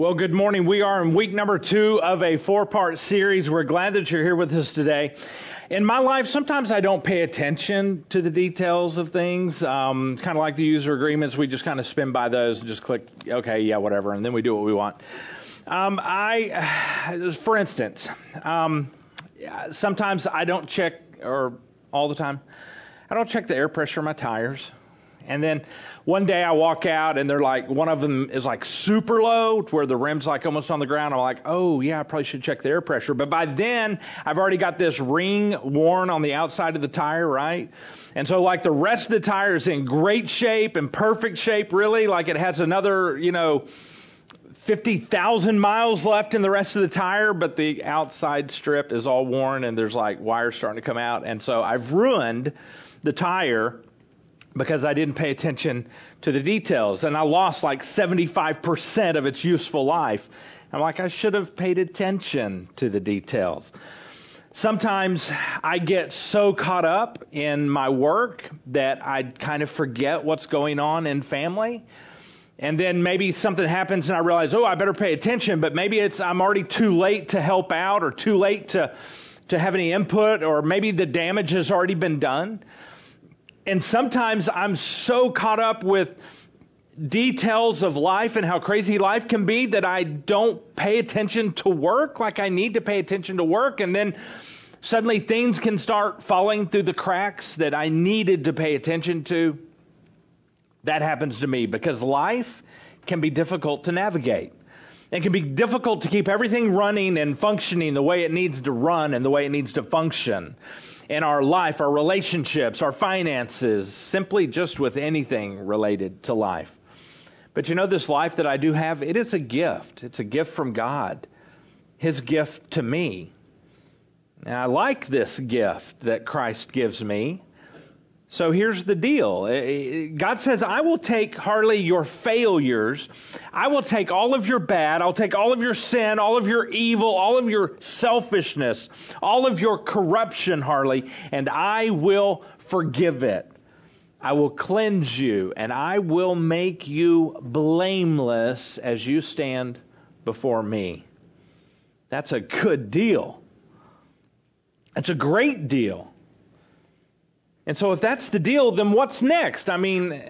Well, good morning. We are in week number two of a four part series. We're glad that you're here with us today. In my life, sometimes I don't pay attention to the details of things. Um, it's kind of like the user agreements. We just kind of spin by those and just click, okay, yeah, whatever, and then we do what we want. Um, I, for instance, um, sometimes I don't check, or all the time, I don't check the air pressure of my tires. And then one day I walk out and they're like, one of them is like super low where the rim's like almost on the ground. I'm like, oh yeah, I probably should check the air pressure. But by then I've already got this ring worn on the outside of the tire, right? And so like the rest of the tire is in great shape and perfect shape really, like it has another, you know, 50,000 miles left in the rest of the tire, but the outside strip is all worn and there's like wires starting to come out. And so I've ruined the tire because I didn't pay attention to the details. And I lost like 75% of its useful life. I'm like, I should have paid attention to the details. Sometimes I get so caught up in my work that I kind of forget what's going on in family. And then maybe something happens and I realize, oh, I better pay attention, but maybe it's, I'm already too late to help out or too late to, to have any input or maybe the damage has already been done and sometimes I'm so caught up with details of life and how crazy life can be that I don't pay attention to work like I need to pay attention to work. And then suddenly things can start falling through the cracks that I needed to pay attention to. That happens to me because life can be difficult to navigate. It can be difficult to keep everything running and functioning the way it needs to run and the way it needs to function in our life, our relationships, our finances, simply just with anything related to life. But you know, this life that I do have, it is a gift. It's a gift from God, His gift to me. And I like this gift that Christ gives me. So here's the deal. Eh, eh, God says, I will take Harley your failures. I will take all of your bad. I'll take all of your sin, all of your evil, all of your selfishness, all of your corruption, Harley, and I will forgive it. I will cleanse you and I will make you blameless as you stand before me. That's a good deal. It's a great deal. And so if that's the deal, then what's next? I mean,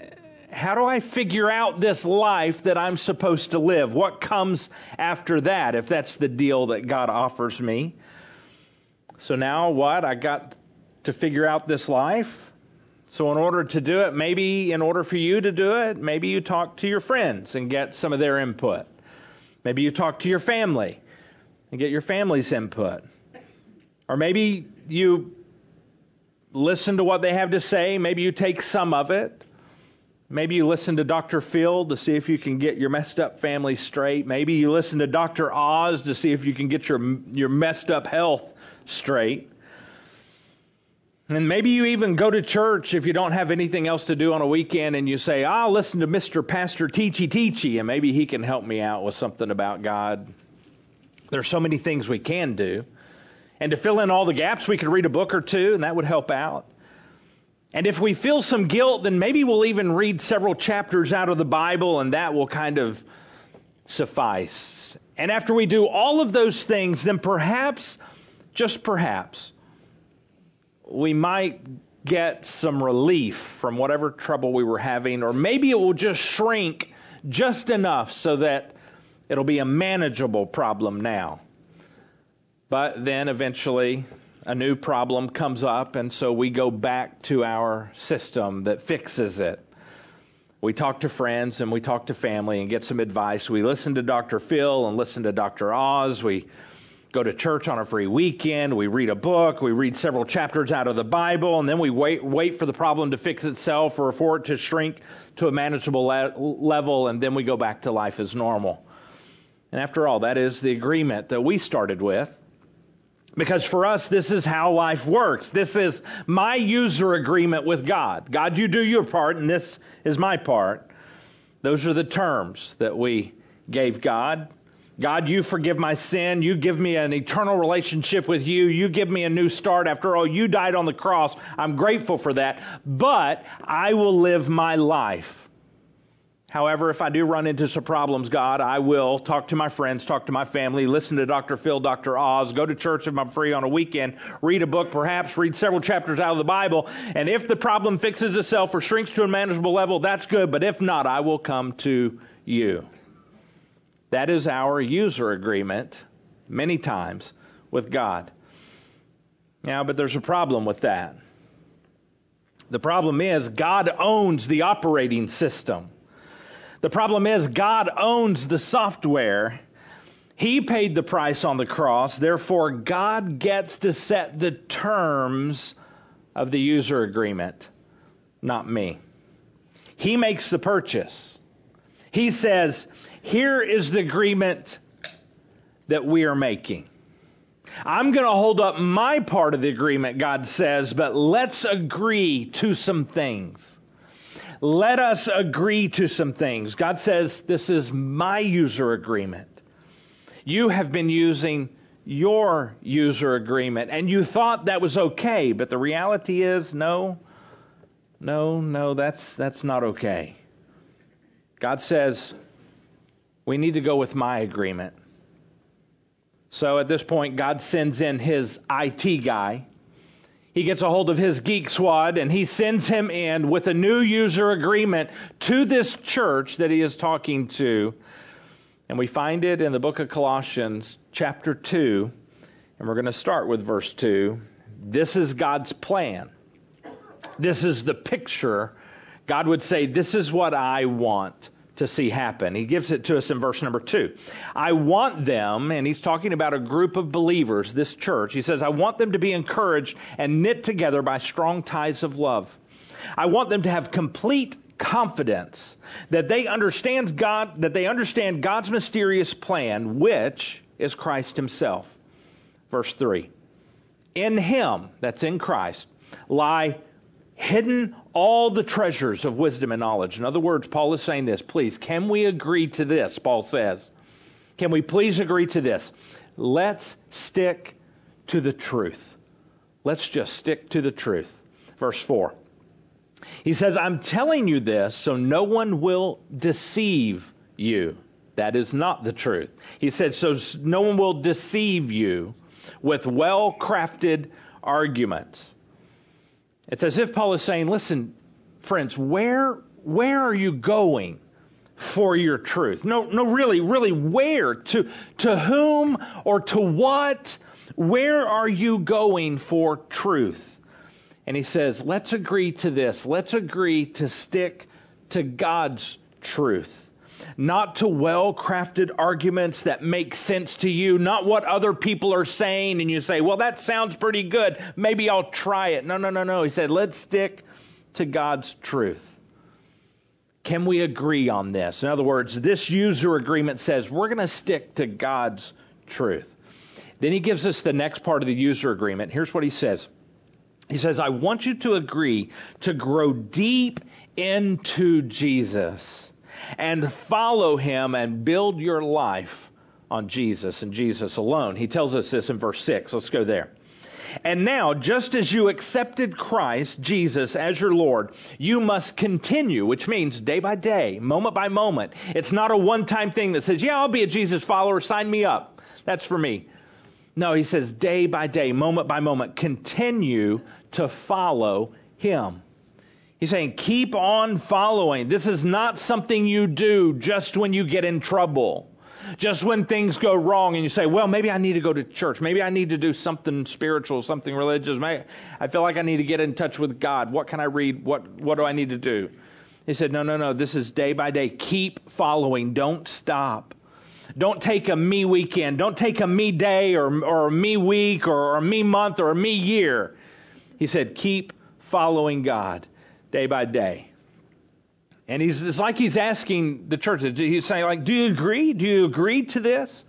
how do I figure out this life that I'm supposed to live? What comes after that if that's the deal that God offers me? So now what? I got to figure out this life. So in order to do it, maybe in order for you to do it, maybe you talk to your friends and get some of their input. Maybe you talk to your family and get your family's input. Or maybe you listen to what they have to say. Maybe you take some of it. Maybe you listen to Dr. Phil to see if you can get your messed up family straight. Maybe you listen to Dr. Oz to see if you can get your, your messed up health straight. And maybe you even go to church if you don't have anything else to do on a weekend and you say, I'll listen to Mr. Pastor Teachy Teachy and maybe he can help me out with something about God. There's so many things we can do. And to fill in all the gaps, we could read a book or two, and that would help out. And if we feel some guilt, then maybe we'll even read several chapters out of the Bible, and that will kind of suffice. And after we do all of those things, then perhaps, just perhaps, we might get some relief from whatever trouble we were having, or maybe it will just shrink just enough so that it'll be a manageable problem now. But then eventually a new problem comes up, and so we go back to our system that fixes it. We talk to friends and we talk to family and get some advice. We listen to Dr. Phil and listen to Dr. Oz. We go to church on a free weekend. We read a book. We read several chapters out of the Bible, and then we wait wait for the problem to fix itself or for it to shrink to a manageable le- level, and then we go back to life as normal. And after all, that is the agreement that we started with. Because for us, this is how life works. This is my user agreement with God. God, you do your part, and this is my part. Those are the terms that we gave God. God, you forgive my sin. You give me an eternal relationship with you. You give me a new start. After all, you died on the cross. I'm grateful for that. But I will live my life However, if I do run into some problems, God, I will talk to my friends, talk to my family, listen to Dr. Phil, Dr. Oz, go to church if I'm free on a weekend, read a book, perhaps read several chapters out of the Bible. And if the problem fixes itself or shrinks to a manageable level, that's good. But if not, I will come to you. That is our user agreement many times with God. Now, but there's a problem with that. The problem is God owns the operating system. The problem is, God owns the software. He paid the price on the cross. Therefore, God gets to set the terms of the user agreement, not me. He makes the purchase. He says, Here is the agreement that we are making. I'm going to hold up my part of the agreement, God says, but let's agree to some things let us agree to some things. God says, This is my user agreement. You have been using your user agreement, and you thought that was okay, but the reality is no, no, no, that's, that's not okay. God says, We need to go with my agreement. So at this point, God sends in his IT guy he gets a hold of his geek squad and he sends him in with a new user agreement to this church that he is talking to. And we find it in the book of Colossians, chapter 2. And we're going to start with verse 2. This is God's plan. This is the picture. God would say, This is what I want to see happen. He gives it to us in verse number two. I want them, and he's talking about a group of believers, this church. He says, I want them to be encouraged and knit together by strong ties of love. I want them to have complete confidence that they understand God, that they understand God's mysterious plan, which is Christ himself. Verse 3. In him, that's in Christ, lie hidden all the treasures of wisdom and knowledge. In other words, Paul is saying this. Please, can we agree to this? Paul says. Can we please agree to this? Let's stick to the truth. Let's just stick to the truth. Verse 4. He says, I'm telling you this so no one will deceive you. That is not the truth. He said, so no one will deceive you with well crafted arguments. It's as if Paul is saying, listen, friends, where, where are you going for your truth? No, no, really, really, where? To, to whom or to what? Where are you going for truth? And he says, let's agree to this. Let's agree to stick to God's truth not to well crafted arguments that make sense to you, not what other people are saying, and you say, well, that sounds pretty good. Maybe I'll try it. No, no, no, no. He said, let's stick to God's truth. Can we agree on this? In other words, this user agreement says we're going to stick to God's truth. Then he gives us the next part of the user agreement. Here's what he says. He says, I want you to agree to grow deep into Jesus and follow him and build your life on Jesus and Jesus alone. He tells us this in verse 6. Let's go there. And now, just as you accepted Christ, Jesus, as your Lord, you must continue, which means day by day, moment by moment. It's not a one time thing that says, yeah, I'll be a Jesus follower, sign me up. That's for me. No, he says day by day, moment by moment, continue to follow him. He's saying, keep on following. This is not something you do just when you get in trouble. Just when things go wrong and you say, well, maybe I need to go to church. Maybe I need to do something spiritual, something religious. Maybe I feel like I need to get in touch with God. What can I read? What, what do I need to do? He said, no, no, no. This is day by day. Keep following. Don't stop. Don't take a me weekend. Don't take a me day or, or a me week or, or a me month or a me year. He said, keep following God day by day. And he's it's like he's asking the church. He's saying, like, do you agree? Do you agree to this?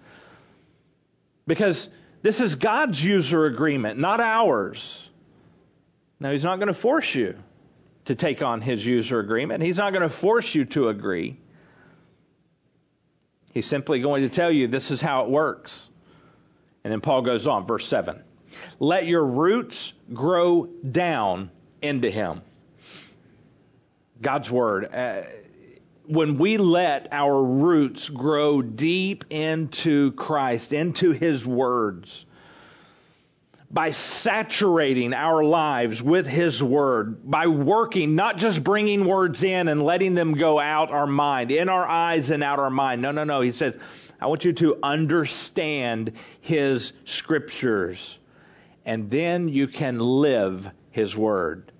Because this is God's user agreement, not ours. Now, he's not going to force you to take on his user agreement. He's not going to force you to agree. He's simply going to tell you this is how it works. And then Paul goes on, verse 7. Let your roots grow down into him. God's Word. Uh, when we let our roots grow deep into Christ, into His words, by saturating our lives with His Word, by working, not just bringing words in and letting them go out our mind, in our eyes and out our mind. No, no, no. He says, I want you to understand His Scriptures, and then you can live His Word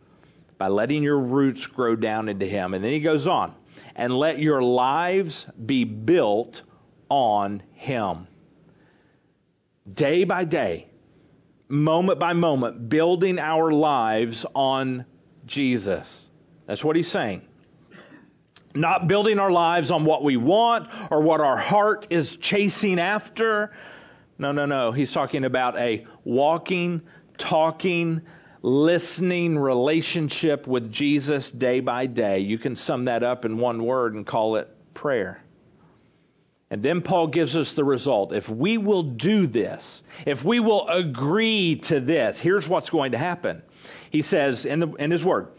by letting your roots grow down into Him. And then He goes on, and let your lives be built on Him. Day by day, moment by moment, building our lives on Jesus. That's what he's saying. Not building our lives on what we want or what our heart is chasing after. No, no, no. He's talking about a walking, talking, listening relationship with Jesus day by day. You can sum that up in one word and call it prayer. And then Paul gives us the result. If we will do this, if we will agree to this, here's what's going to happen. He says in, the, in his word,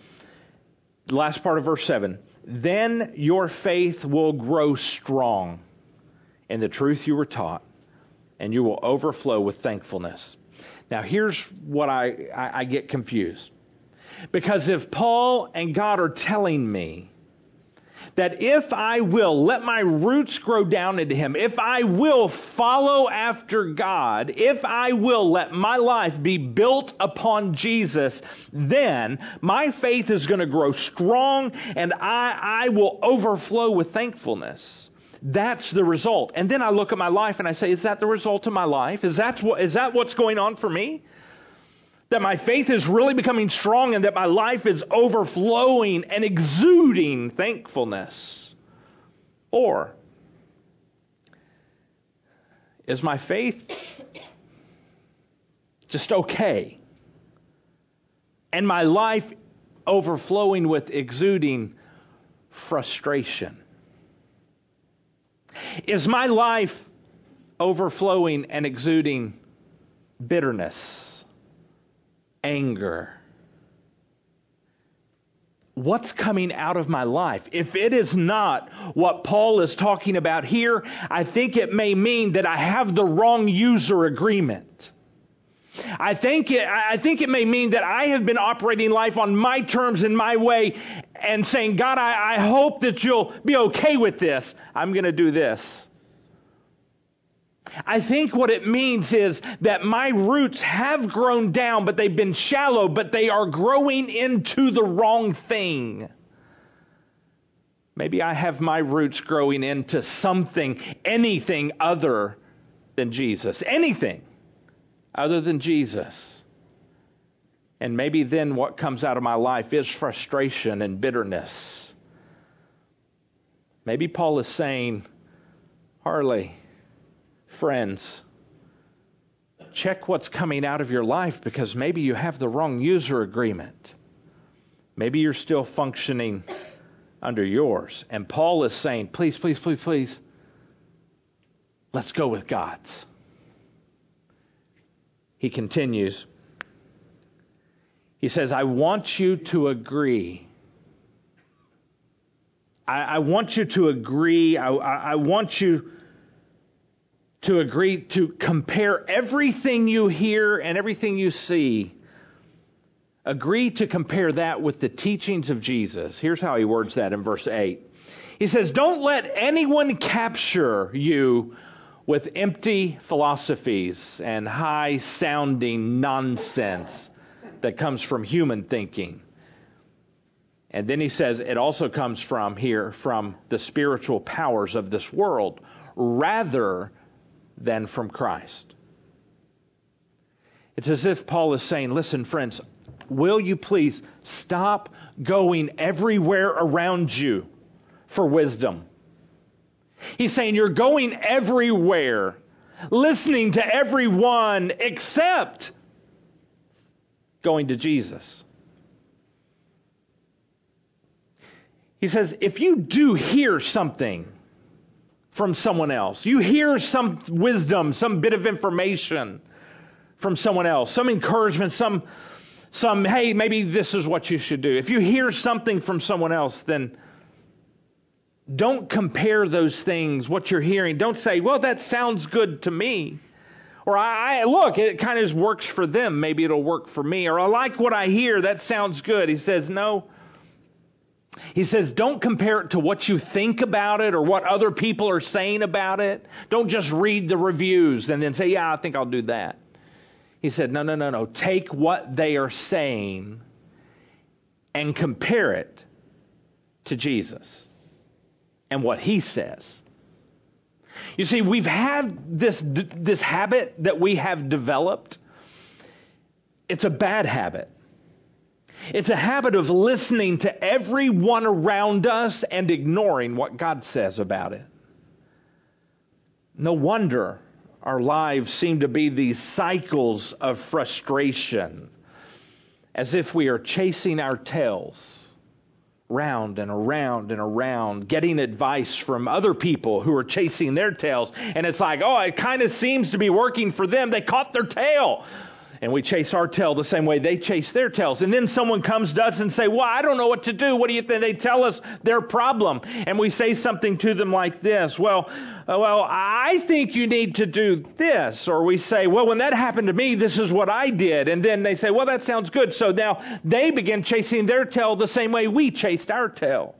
last part of verse 7, then your faith will grow strong in the truth you were taught, and you will overflow with thankfulness. Now, here's what I, I, I get confused. Because if Paul and God are telling me that if I will let my roots grow down into Him, if I will follow after God, if I will let my life be built upon Jesus, then my faith is going to grow strong and I, I will overflow with thankfulness. That's the result. And then I look at my life and I say, is that the result of my life? Is that, what, is that what's going on for me? that my faith is really becoming strong and that my life is overflowing and exuding thankfulness? Or is my faith just okay? And my life overflowing with exuding frustration? Is my life overflowing and exuding bitterness? anger. What's coming out of my life? If it is not what Paul is talking about here, I think it may mean that I have the wrong user agreement. I think it, I think it may mean that I have been operating life on my terms in my way and saying, God, I, I hope that you'll be okay with this. I'm going to do this. I think what it means is that my roots have grown down, but they've been shallow, but they are growing into the wrong thing. Maybe I have my roots growing into something, anything other than Jesus. Anything other than Jesus. And maybe then what comes out of my life is frustration and bitterness. Maybe Paul is saying, Harley, friends, check what's coming out of your life because maybe you have the wrong user agreement. Maybe you're still functioning under yours. And Paul is saying, please, please, please, please, let's go with God's. He continues. He says, I want you to agree. I, I want you to agree. I, I, I want you to agree to compare everything you hear and everything you see. Agree to compare that with the teachings of Jesus. Here's how he words that in verse 8. He says, Don't let anyone capture you with empty philosophies and high sounding nonsense that comes from human thinking. And then he says it also comes from here, from the spiritual powers of this world, rather than from Christ. It's as if Paul is saying, Listen, friends, will you please stop going everywhere around you for wisdom? He's saying, You're going everywhere, listening to everyone except going to Jesus. He says, If you do hear something, from someone else. You hear some wisdom, some bit of information from someone else, some encouragement, some, some, hey, maybe this is what you should do. If you hear something from someone else, then don't compare those things, what you're hearing. Don't say, well, that sounds good to me. Or I, I look, it kind of works for them. Maybe it'll work for me. Or I like what I hear. That sounds good. He says, no. He says, don't compare it to what you think about it or what other people are saying about it. Don't just read the reviews and then say, yeah, I think I'll do that. He said, no, no, no, no. Take what they are saying and compare it to Jesus and what he says. You see, we've had this, this habit that we have developed. It's a bad habit. It's a habit of listening to everyone around us and ignoring what God says about it. No wonder our lives seem to be these cycles of frustration, as if we are chasing our tails round and around and around, getting advice from other people who are chasing their tails. And it's like, oh, it kind of seems to be working for them. They caught their tail and we chase our tail the same way they chase their tails. And then someone comes to us and say, well, I don't know what to do. What do you think? They tell us their problem. And we say something to them like this. Well, uh, well, I think you need to do this. Or we say, well, when that happened to me, this is what I did. And then they say, well, that sounds good. So now they begin chasing their tail the same way we chased our tail.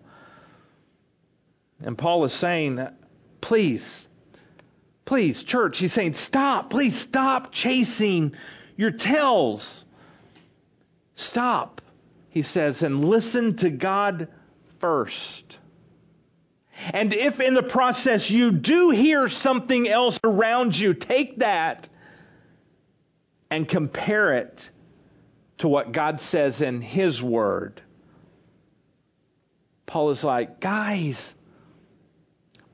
And Paul is saying, please, please, church, he's saying, stop, please stop chasing your tails. Stop, he says, and listen to God first. And if in the process you do hear something else around you, take that and compare it to what God says in His Word. Paul is like, guys,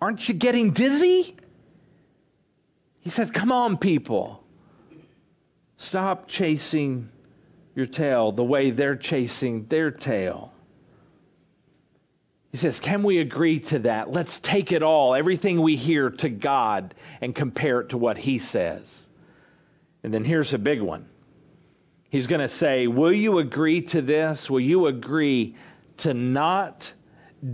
aren't you getting dizzy? He says, come on, people. Stop chasing your tail the way they're chasing their tail. He says, Can we agree to that? Let's take it all, everything we hear, to God and compare it to what He says. And then here's a big one. He's going to say, Will you agree to this? Will you agree to not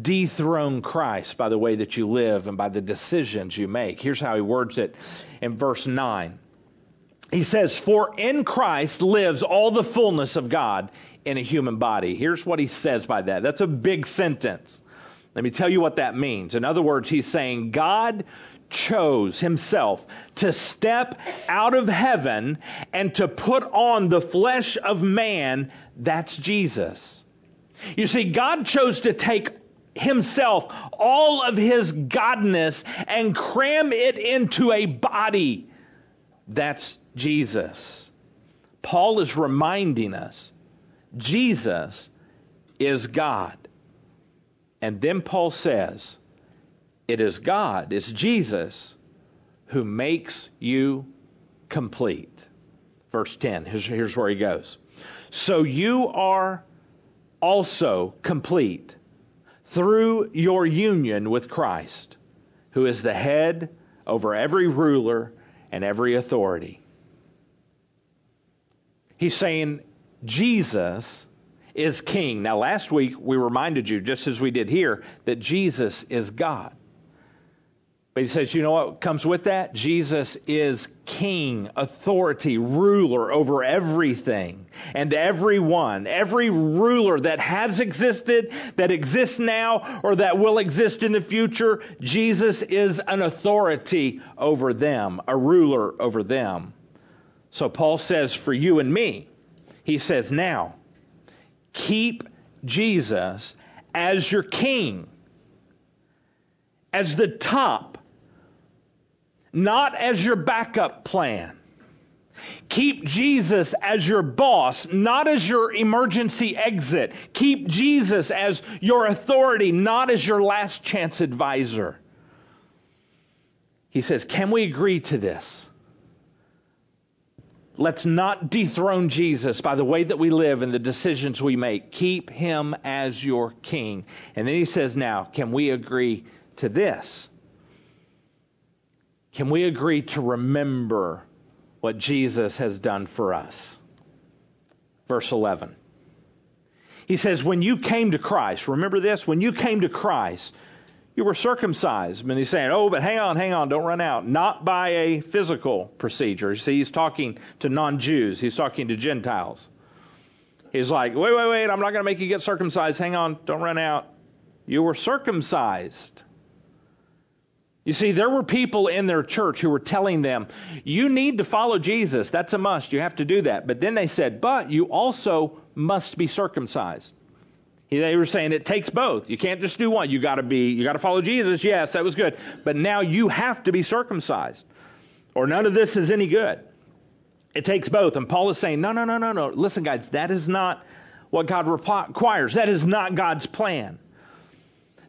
dethrone Christ by the way that you live and by the decisions you make? Here's how he words it in verse 9 he says, For in Christ lives all the fullness of God in a human body. Here's what he says by that. That's a big sentence. Let me tell you what that means. In other words, he's saying God chose himself to step out of heaven and to put on the flesh of man. That's Jesus. You see, God chose to take himself, all of his godness, and cram it into a body. That's Jesus. Paul is reminding us Jesus is God. And then Paul says, it is God, it's Jesus who makes you complete. Verse 10, here's, here's where he goes. So you are also complete through your union with Christ, who is the head over every ruler and every authority. He's saying Jesus is king. Now, last week we reminded you, just as we did here, that Jesus is God. But he says, you know what comes with that? Jesus is king, authority, ruler over everything and everyone. Every ruler that has existed, that exists now, or that will exist in the future, Jesus is an authority over them, a ruler over them. So Paul says, for you and me, he says, now, keep Jesus as your king, as the top not as your backup plan. Keep Jesus as your boss, not as your emergency exit. Keep Jesus as your authority, not as your last chance advisor. He says, Can we agree to this? Let's not dethrone Jesus by the way that we live and the decisions we make. Keep him as your king. And then he says, Now, can we agree to this? Can we agree to remember what Jesus has done for us? Verse 11. He says, When you came to Christ, remember this? When you came to Christ, you were circumcised. And he's saying, oh, but hang on, hang on, don't run out. Not by a physical procedure. See, he's talking to non Jews, he's talking to Gentiles. He's like, wait, wait, wait, I'm not going to make you get circumcised. Hang on, don't run out. You were circumcised. You see, there were people in their church who were telling them, you need to follow Jesus. That's a must. You have to do that. But then they said, but you also must be circumcised. They were saying it takes both. You can't just do one. You got to be, you got to follow Jesus. Yes, that was good. But now you have to be circumcised, or none of this is any good. It takes both. And Paul is saying, no, no, no, no, no. Listen, guys, that is not what God requires. That is not God's plan.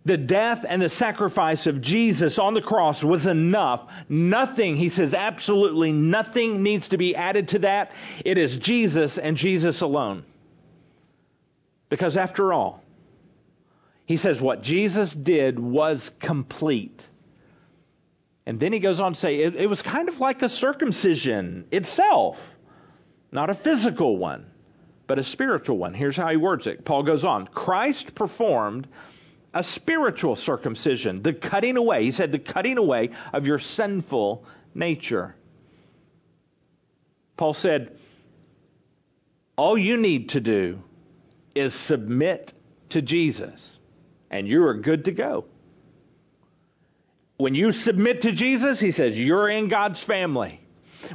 The death and the sacrifice of Jesus on the cross was enough. Nothing, he says, absolutely nothing needs to be added to that. It is Jesus and Jesus alone. Because after all, he says what Jesus did was complete. And then he goes on to say it, it was kind of like a circumcision itself, not a physical one, but a spiritual one. Here's how he words it. Paul goes on Christ performed a spiritual circumcision, the cutting away. He said, the cutting away of your sinful nature. Paul said, all you need to do is submit to Jesus, and you are good to go. When you submit to Jesus, he says, you're in God's family.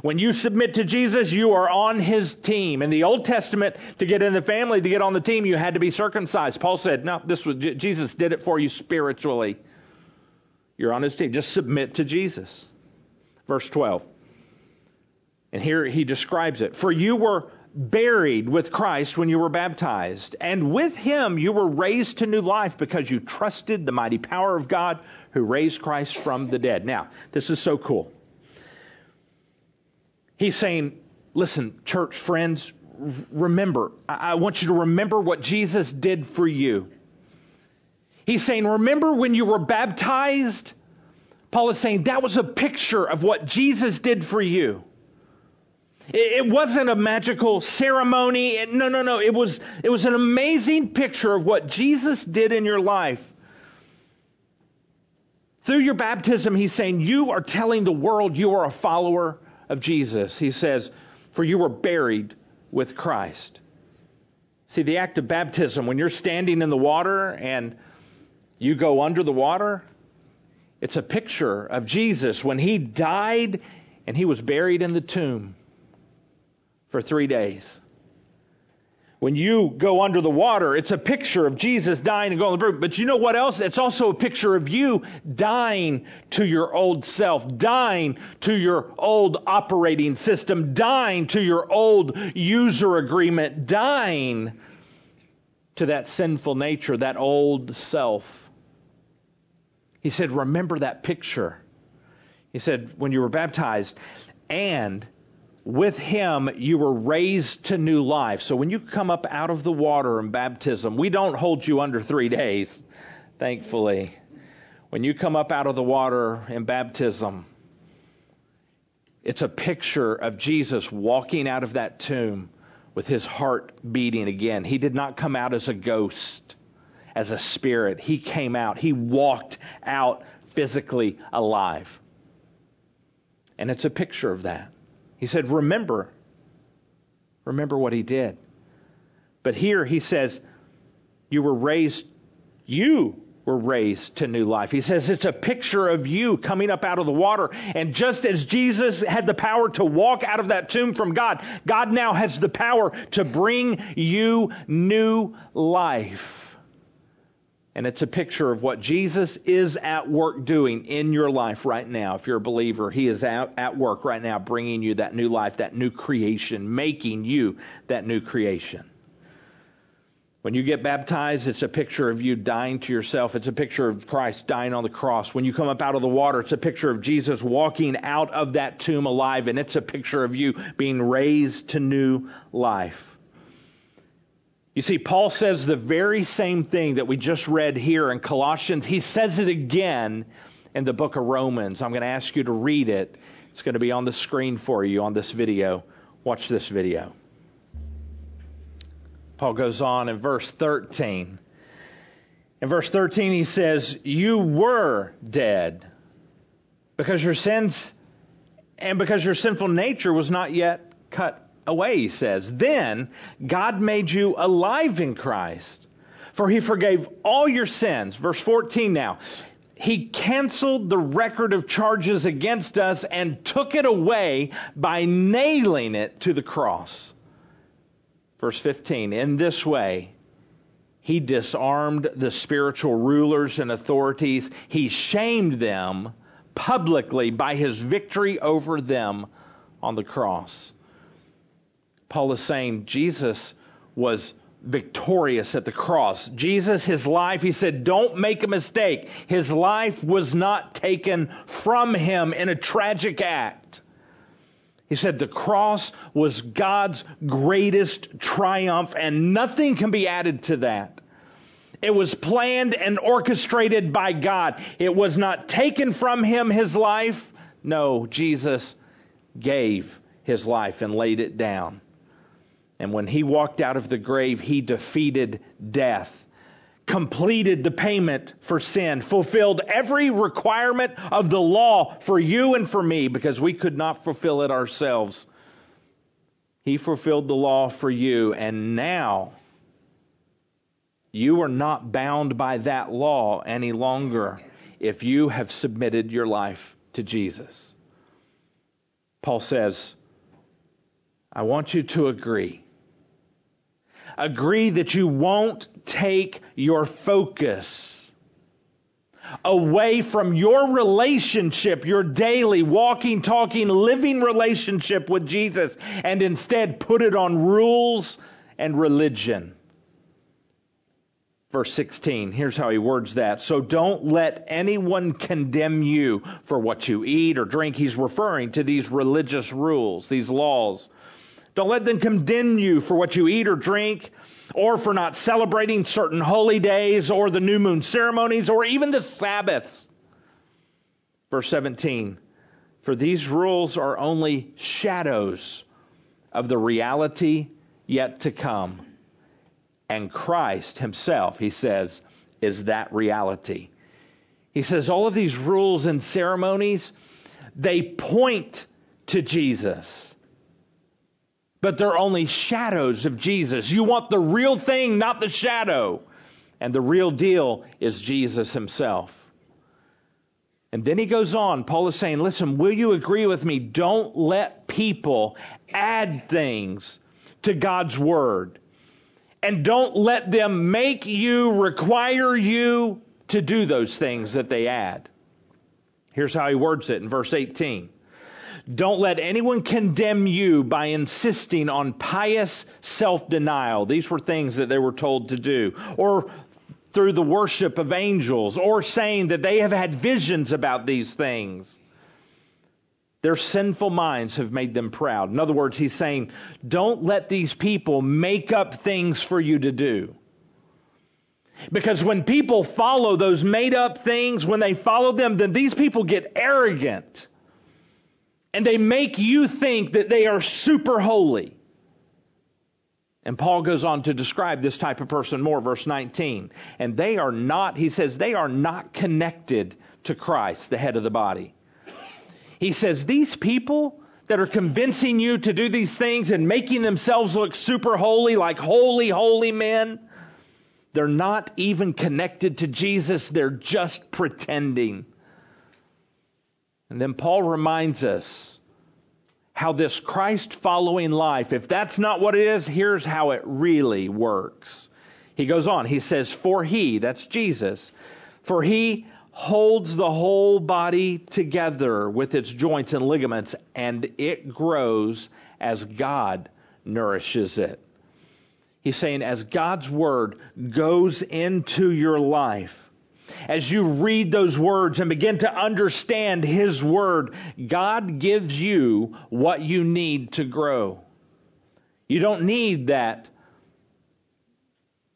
When you submit to Jesus, you are on his team. In the Old Testament, to get in the family, to get on the team, you had to be circumcised. Paul said, no, this was, Jesus did it for you spiritually. You're on his team. Just submit to Jesus. Verse 12. And here he describes it. For you were buried with Christ when you were baptized, and with him you were raised to new life because you trusted the mighty power of God who raised Christ from the dead. Now, this is so cool. He's saying, listen, church friends, remember, I want you to remember what Jesus did for you. He's saying, remember when you were baptized? Paul is saying that was a picture of what Jesus did for you. It wasn't a magical ceremony. No, no, no. It was, it was an amazing picture of what Jesus did in your life. Through your baptism, he's saying you are telling the world you are a follower of Jesus. He says, For you were buried with Christ. See, the act of baptism, when you're standing in the water and you go under the water, it's a picture of Jesus when he died and he was buried in the tomb for three days. When you go under the water, it's a picture of Jesus dying and going to the brook. But you know what else? It's also a picture of you dying to your old self, dying to your old operating system, dying to your old user agreement, dying to that sinful nature, that old self. He said, Remember that picture. He said, When you were baptized, and with him you were raised to new life. So when you come up out of the water in baptism, we don't hold you under three days, thankfully. When you come up out of the water in baptism, it's a picture of Jesus walking out of that tomb with his heart beating again. He did not come out as a ghost, as a spirit. He came out. He walked out physically alive. And it's a picture of that. He said, Remember. Remember what he did. But here he says, You were raised, you were raised to new life. He says it's a picture of you coming up out of the water. And just as Jesus had the power to walk out of that tomb from God, God now has the power to bring you new life. And it's a picture of what Jesus is at work doing in your life right now. If you're a believer, He is out at work right now bringing you that new life, that new creation, making you that new creation. When you get baptized, it's a picture of you dying to yourself. It's a picture of Christ dying on the cross. When you come up out of the water, it's a picture of Jesus walking out of that tomb alive, and it's a picture of you being raised to new life. You see, Paul says the very same thing that we just read here in Colossians. He says it again in the book of Romans. I'm going to ask you to read it. It's going to be on the screen for you on this video. Watch this video. Paul goes on in verse 13. In verse 13, he says, You were dead because your sins and because your sinful nature was not yet cut away, he says. Then God made you alive in Christ, for he forgave all your sins. Verse 14 now. He canceled the record of charges against us and took it away by nailing it to the cross. Verse 15. In this way, he disarmed the spiritual rulers and authorities. He shamed them publicly by his victory over them on the cross. Paul is saying Jesus was victorious at the cross. Jesus, his life, he said, don't make a mistake. His life was not taken from him in a tragic act. He said the cross was God's greatest triumph, and nothing can be added to that. It was planned and orchestrated by God. It was not taken from him, his life. No, Jesus gave his life and laid it down. And when he walked out of the grave, he defeated death completed the payment for sin, fulfilled every requirement of the law for you and for me because we could not fulfill it ourselves. He fulfilled the law for you, and now you are not bound by that law any longer if you have submitted your life to Jesus. Paul says, I want you to agree agree that you won't take your focus away from your relationship, your daily walking, talking, living relationship with Jesus, and instead put it on rules and religion. Verse 16, here's how he words that. So don't let anyone condemn you for what you eat or drink. He's referring to these religious rules, these laws don't let them condemn you for what you eat or drink, or for not celebrating certain holy days, or the new moon ceremonies, or even the Sabbaths. Verse 17 For these rules are only shadows of the reality yet to come. And Christ Himself, He says, is that reality. He says all of these rules and ceremonies, they point to Jesus but they're only shadows of Jesus. You want the real thing, not the shadow. And the real deal is Jesus himself. And then he goes on. Paul is saying, listen, will you agree with me? Don't let people add things to God's word. And don't let them make you, require you to do those things that they add. Here's how he words it in verse 18. Don't let anyone condemn you by insisting on pious self denial. These were things that they were told to do. Or through the worship of angels, or saying that they have had visions about these things. Their sinful minds have made them proud. In other words, he's saying, don't let these people make up things for you to do. Because when people follow those made up things, when they follow them, then these people get arrogant and they make you think that they are super holy. And Paul goes on to describe this type of person more, verse 19. And they are not, he says, they are not connected to Christ, the head of the body. He says, these people that are convincing you to do these things and making themselves look super holy, like holy, holy men, they're not even connected to Jesus. They're just pretending. And then Paul reminds us how this Christ following life, if that's not what it is, here's how it really works. He goes on, he says, For he, that's Jesus, for he holds the whole body together with its joints and ligaments, and it grows as God nourishes it. He's saying, as God's word goes into your life, as you read those words and begin to understand His Word, God gives you what you need to grow. You don't need that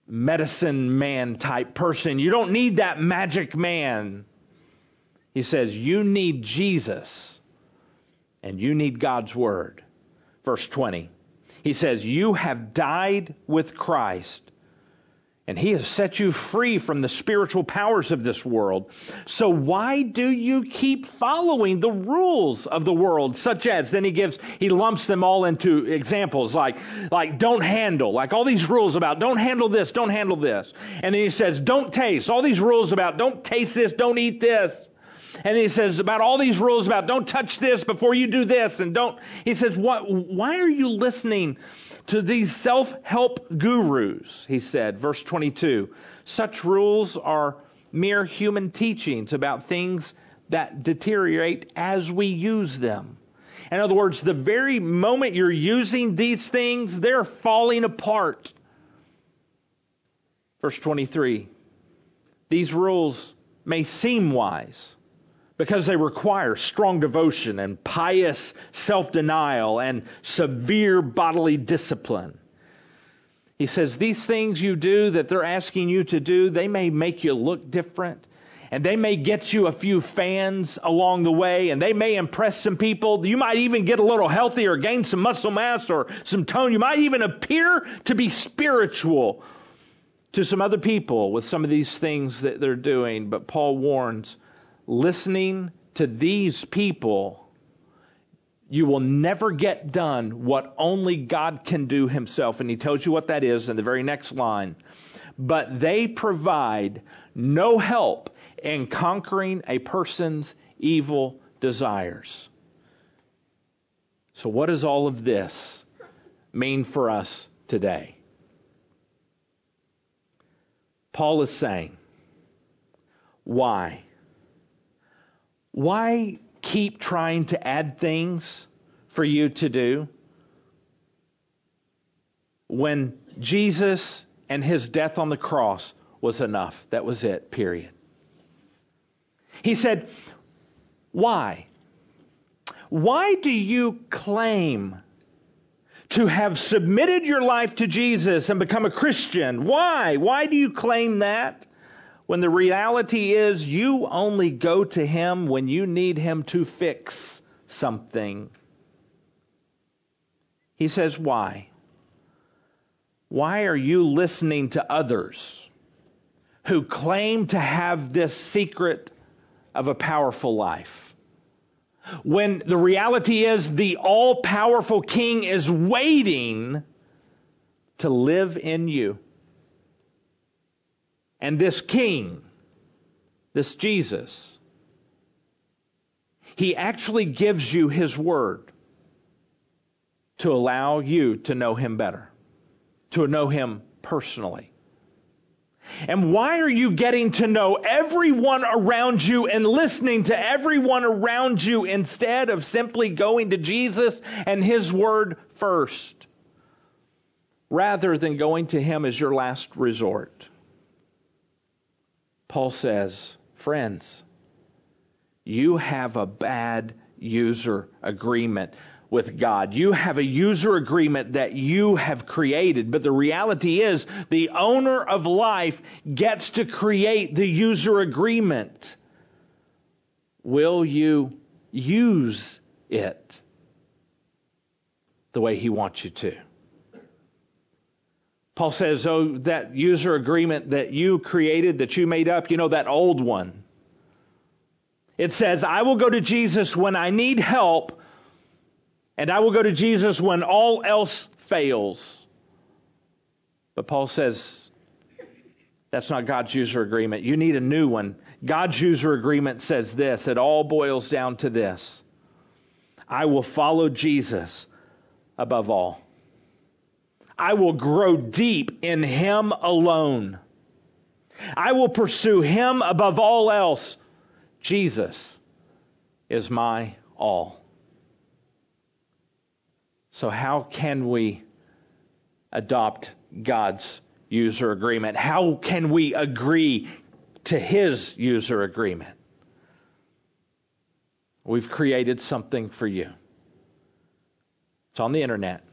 medicine man type person. You don't need that magic man. He says, You need Jesus and you need God's Word. Verse 20. He says, You have died with Christ And he has set you free from the spiritual powers of this world. So why do you keep following the rules of the world, such as, then he gives, he lumps them all into examples like, like don't handle, like all these rules about don't handle this, don't handle this. And then he says, don't taste, all these rules about don't taste this, don't eat this. And he says about all these rules about don't touch this before you do this and don't, he says, what, why are you listening to these self-help gurus, he said, verse 22. Such rules are mere human teachings about things that deteriorate as we use them. In other words, the very moment you're using these things, they're falling apart. Verse 23. These rules may seem wise, because they require strong devotion and pious self denial and severe bodily discipline. He says, These things you do that they're asking you to do, they may make you look different. And they may get you a few fans along the way, and they may impress some people. You might even get a little healthier, gain some muscle mass or some tone. You might even appear to be spiritual to some other people with some of these things that they're doing. But Paul warns listening to these people, you will never get done what only God can do himself. And he tells you what that is in the very next line. But they provide no help in conquering a person's evil desires. So, what does all of this mean for us today? Paul is saying, why? Why keep trying to add things for you to do when Jesus and his death on the cross was enough? That was it, period. He said, Why? Why do you claim to have submitted your life to Jesus and become a Christian? Why? Why do you claim that? When the reality is you only go to Him when you need Him to fix something. He says, Why? Why are you listening to others who claim to have this secret of a powerful life? When the reality is the all powerful King is waiting to live in you. And this king, this Jesus, he actually gives you his word to allow you to know him better, to know him personally. And why are you getting to know everyone around you and listening to everyone around you instead of simply going to Jesus and His Word first, rather than going to Him as your last resort? Paul says, friends, you have a bad user agreement with God. You have a user agreement that you have created, but the reality is the owner of life gets to create the user agreement. Will you use it the way he wants you to? Paul says, oh, that user agreement that you created, that you made up, you know, that old one. It says, I will go to Jesus when I need help, and I will go to Jesus when all else fails. But Paul says, that's not God's user agreement. You need a new one. God's user agreement says this it all boils down to this I will follow Jesus above all. I will grow deep in Him alone. I will pursue Him above all else. Jesus is my all. So, how can we adopt God's user agreement? How can we agree to His user agreement? We've created something for you. It's on the internet.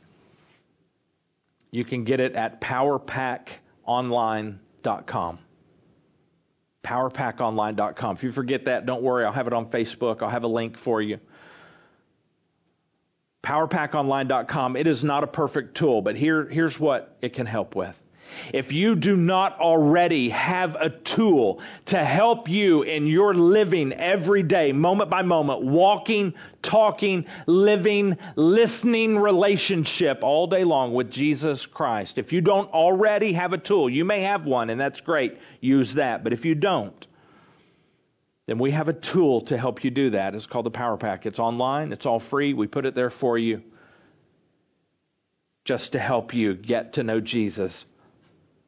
You can get it at powerpackonline.com. Powerpackonline.com. If you forget that, don't worry. I'll have it on Facebook. I'll have a link for you. Powerpackonline.com. It is not a perfect tool, but here, here's what it can help with. If you do not already have a tool to help you in your living every day, moment by moment, walking, talking, living, listening relationship all day long with Jesus Christ, if you don't already have a tool, you may have one and that's great, use that. But if you don't, then we have a tool to help you do that. It's called the Power Pack. It's online, it's all free. We put it there for you just to help you get to know Jesus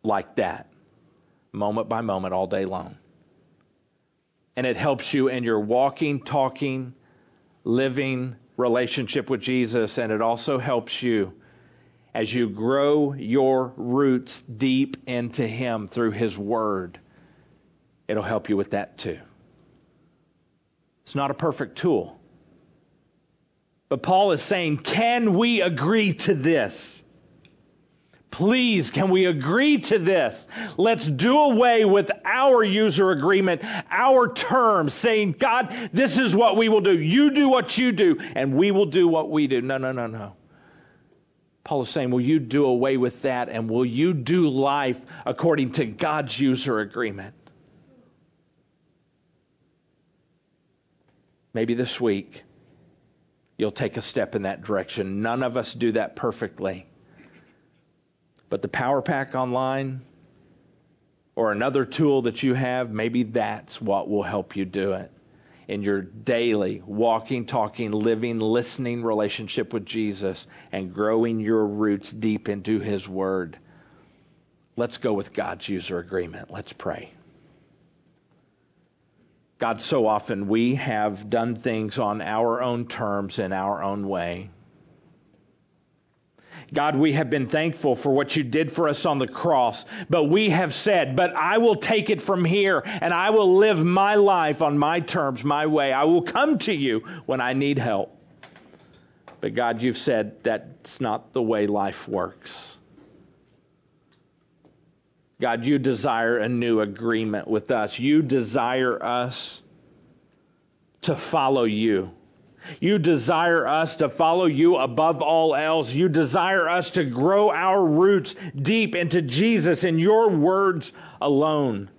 like that, moment by moment, all day long. And it helps you in your walking, talking, living relationship with Jesus, and it also helps you as you grow your roots deep into Him through His Word. It'll help you with that too. It's not a perfect tool. But Paul is saying, can we agree to this? Please, can we agree to this? Let's do away with our user agreement, our terms, saying, God, this is what we will do. You do what you do, and we will do what we do. No, no, no, no. Paul is saying, will you do away with that, and will you do life according to God's user agreement? Maybe this week you'll take a step in that direction. None of us do that perfectly. But the Power Pack online or another tool that you have, maybe that's what will help you do it in your daily walking, talking, living, listening relationship with Jesus and growing your roots deep into His Word. Let's go with God's user agreement. Let's pray. God, so often we have done things on our own terms in our own way. God, we have been thankful for what you did for us on the cross, but we have said, but I will take it from here and I will live my life on my terms, my way. I will come to you when I need help. But God, you've said that's not the way life works. God, you desire a new agreement with us. You desire us to follow you. You desire us to follow you above all else. You desire us to grow our roots deep into Jesus in your words alone.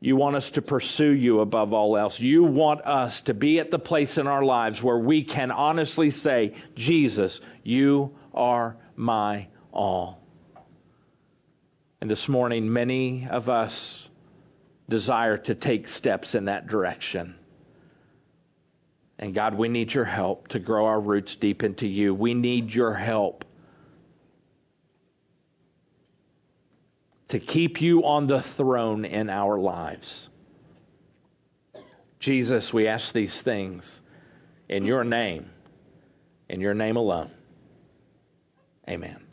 You want us to pursue you above all else. You want us to be at the place in our lives where we can honestly say, Jesus, you are my all. And this morning, many of us desire to take steps in that direction. And God, we need your help to grow our roots deep into you. We need your help to keep you on the throne in our lives. Jesus, we ask these things in your name, in your name alone. Amen.